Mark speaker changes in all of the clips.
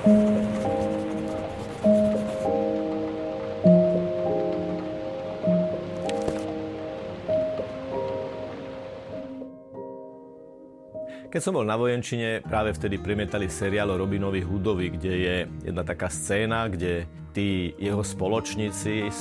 Speaker 1: Keď som bol na vojenčine, práve vtedy premietali seriál o Robinovi Hudovi, kde je jedna taká scéna, kde tí jeho spoločníci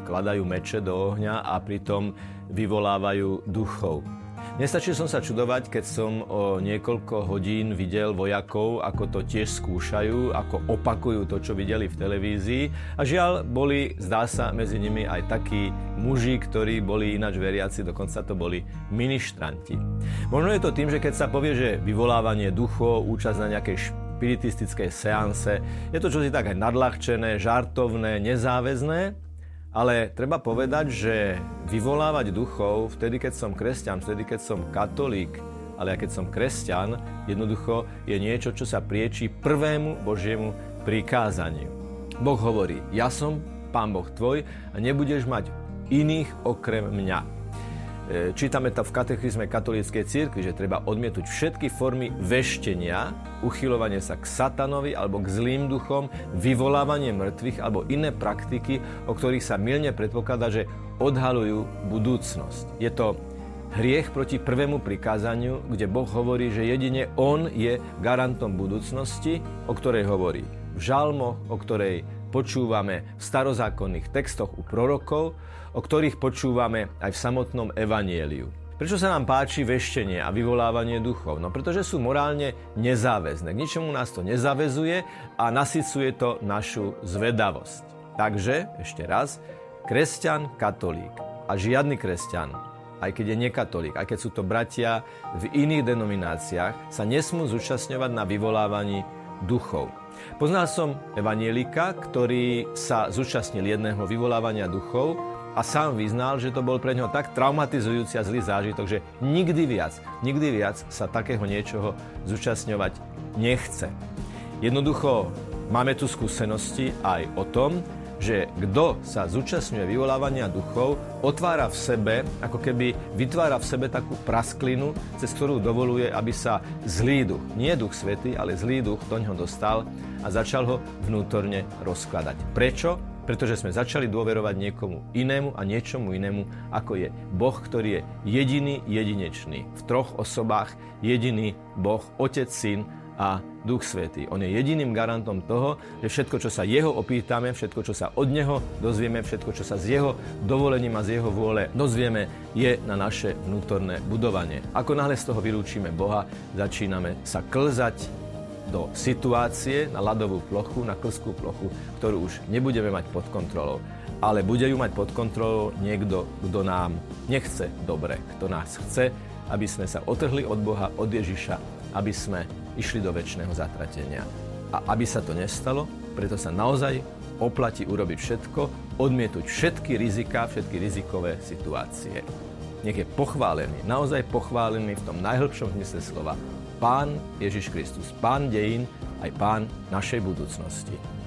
Speaker 1: vkladajú meče do ohňa a pritom vyvolávajú duchov. Nestačil som sa čudovať, keď som o niekoľko hodín videl vojakov, ako to tiež skúšajú, ako opakujú to, čo videli v televízii. A žiaľ, boli, zdá sa, medzi nimi aj takí muži, ktorí boli ináč veriaci, dokonca to boli ministranti. Možno je to tým, že keď sa povie, že vyvolávanie duchov, účasť na nejakej špiritistickej seanse, je to čosi tak aj nadľahčené, žartovné, nezáväzné, ale treba povedať, že vyvolávať duchov vtedy, keď som kresťan, vtedy, keď som katolík, ale aj keď som kresťan, jednoducho je niečo, čo sa prieči prvému Božiemu prikázaniu. Boh hovorí, ja som Pán Boh tvoj a nebudeš mať iných okrem mňa. E, čítame to v katechizme katolíckej cirkvi, že treba odmietuť všetky formy veštenia, uchylovanie sa k satanovi alebo k zlým duchom, vyvolávanie mŕtvych alebo iné praktiky, o ktorých sa milne predpokladá, že odhalujú budúcnosť. Je to hriech proti prvému prikázaniu, kde Boh hovorí, že jedine On je garantom budúcnosti, o ktorej hovorí v žalmoch, o ktorej počúvame v starozákonných textoch u prorokov, o ktorých počúvame aj v samotnom evanieliu. Prečo sa nám páči veštenie a vyvolávanie duchov? No pretože sú morálne nezáväzné. K ničomu nás to nezavezuje a nasycuje to našu zvedavosť. Takže, ešte raz, kresťan, katolík a žiadny kresťan, aj keď je nekatolík, aj keď sú to bratia v iných denomináciách, sa nesmú zúčastňovať na vyvolávaní duchov. Poznal som evanielika, ktorý sa zúčastnil jedného vyvolávania duchov a sám vyznal, že to bol pre neho tak traumatizujúci a zlý zážitok, že nikdy viac, nikdy viac sa takého niečoho zúčastňovať nechce. Jednoducho máme tu skúsenosti aj o tom, že kto sa zúčastňuje vyvolávania duchov, otvára v sebe, ako keby vytvára v sebe takú prasklinu, cez ktorú dovoluje, aby sa zlý duch, nie duch svety, ale zlý duch do ňoho dostal a začal ho vnútorne rozkladať. Prečo? Pretože sme začali dôverovať niekomu inému a niečomu inému, ako je Boh, ktorý je jediný, jedinečný. V troch osobách jediný Boh, Otec, Syn a Duch Svetý. On je jediným garantom toho, že všetko, čo sa jeho opýtame, všetko, čo sa od neho dozvieme, všetko, čo sa z jeho dovolením a z jeho vôle dozvieme, je na naše vnútorné budovanie. Ako náhle z toho vylúčime Boha, začíname sa klzať do situácie na ľadovú plochu, na klskú plochu, ktorú už nebudeme mať pod kontrolou. Ale bude ju mať pod kontrolou niekto, kto nám nechce dobre, kto nás chce, aby sme sa otrhli od Boha, od Ježiša, aby sme išli do väčšného zatratenia. A aby sa to nestalo, preto sa naozaj oplatí urobiť všetko, odmietuť všetky rizika, všetky rizikové situácie. Nech je pochválený, naozaj pochválený v tom najhlbšom zmysle slova Pán Ježiš Kristus, Pán dejín, aj Pán našej budúcnosti.